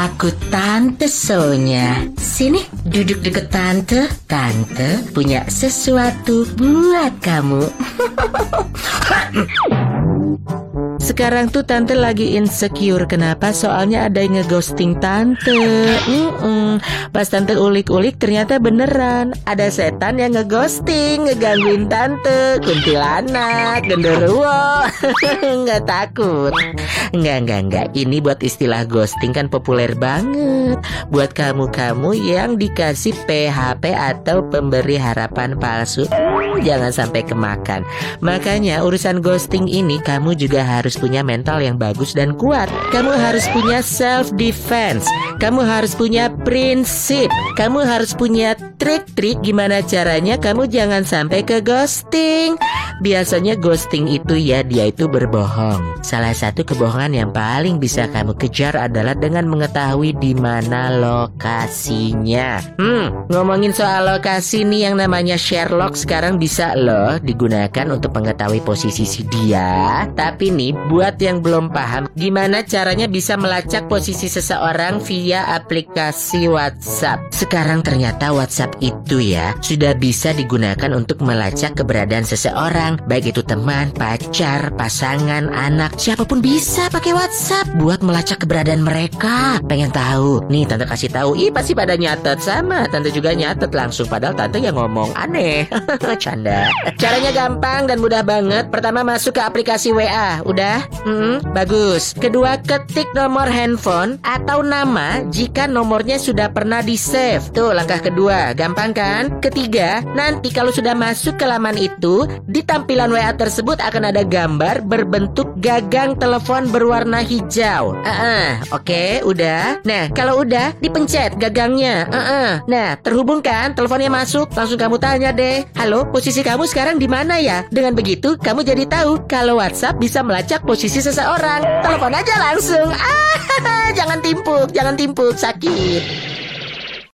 Aku Tante Sonya. Sini, duduk deket Tante. Tante punya sesuatu buat kamu. Sekarang tuh tante lagi insecure. Kenapa? Soalnya ada yang ngeghosting tante. Mm-mm. Pas tante ulik-ulik ternyata beneran. Ada setan yang ngeghosting Ngegangguin tante. Kuntilanak Genderuwo. Nggak takut. Nggak, nggak, nggak. Ini buat istilah ghosting kan populer banget. Buat kamu-kamu yang dikasih PHP atau pemberi harapan palsu Jangan sampai kemakan Makanya urusan ghosting ini kamu juga harus punya mental yang bagus dan kuat. Kamu harus punya self defense. Kamu harus punya prinsip. Kamu harus punya trik-trik gimana caranya kamu jangan sampai ke ghosting. Biasanya ghosting itu ya dia itu berbohong. Salah satu kebohongan yang paling bisa kamu kejar adalah dengan mengetahui di mana lokasinya. Hmm, ngomongin soal lokasi nih yang namanya Sherlock sekarang bisa loh digunakan untuk mengetahui posisi si dia. Tapi nih buat yang belum paham gimana caranya bisa melacak posisi seseorang via aplikasi WhatsApp. Sekarang ternyata WhatsApp itu ya sudah bisa digunakan untuk melacak keberadaan seseorang, baik itu teman, pacar, pasangan, anak, siapa pun bisa pakai WhatsApp buat melacak keberadaan mereka. Pengen tahu? Nih tante kasih tahu. Ih pasti pada nyatet sama. Tante juga nyatet langsung padahal tante yang ngomong aneh. Canda. Caranya gampang dan mudah banget. Pertama masuk ke aplikasi WA. Udah? Hmm, bagus. Kedua ketik nomor handphone atau nama jika nomornya sudah pernah di save. Tuh langkah kedua. Gampang kan? Ketiga, nanti kalau sudah masuk ke laman itu, di tampilan WA tersebut akan ada gambar berbentuk gagang telepon berwarna hijau. Ah, uh oke, okay, udah. Nah, kalau udah dipencet gagangnya. Uh -uh. Nah, terhubung kan? Teleponnya masuk, langsung kamu tanya deh. Halo, posisi kamu sekarang di mana ya? Dengan begitu, kamu jadi tahu kalau WhatsApp bisa melacak posisi seseorang. Telepon aja langsung. Ah, jangan timpuk, jangan timpuk, sakit.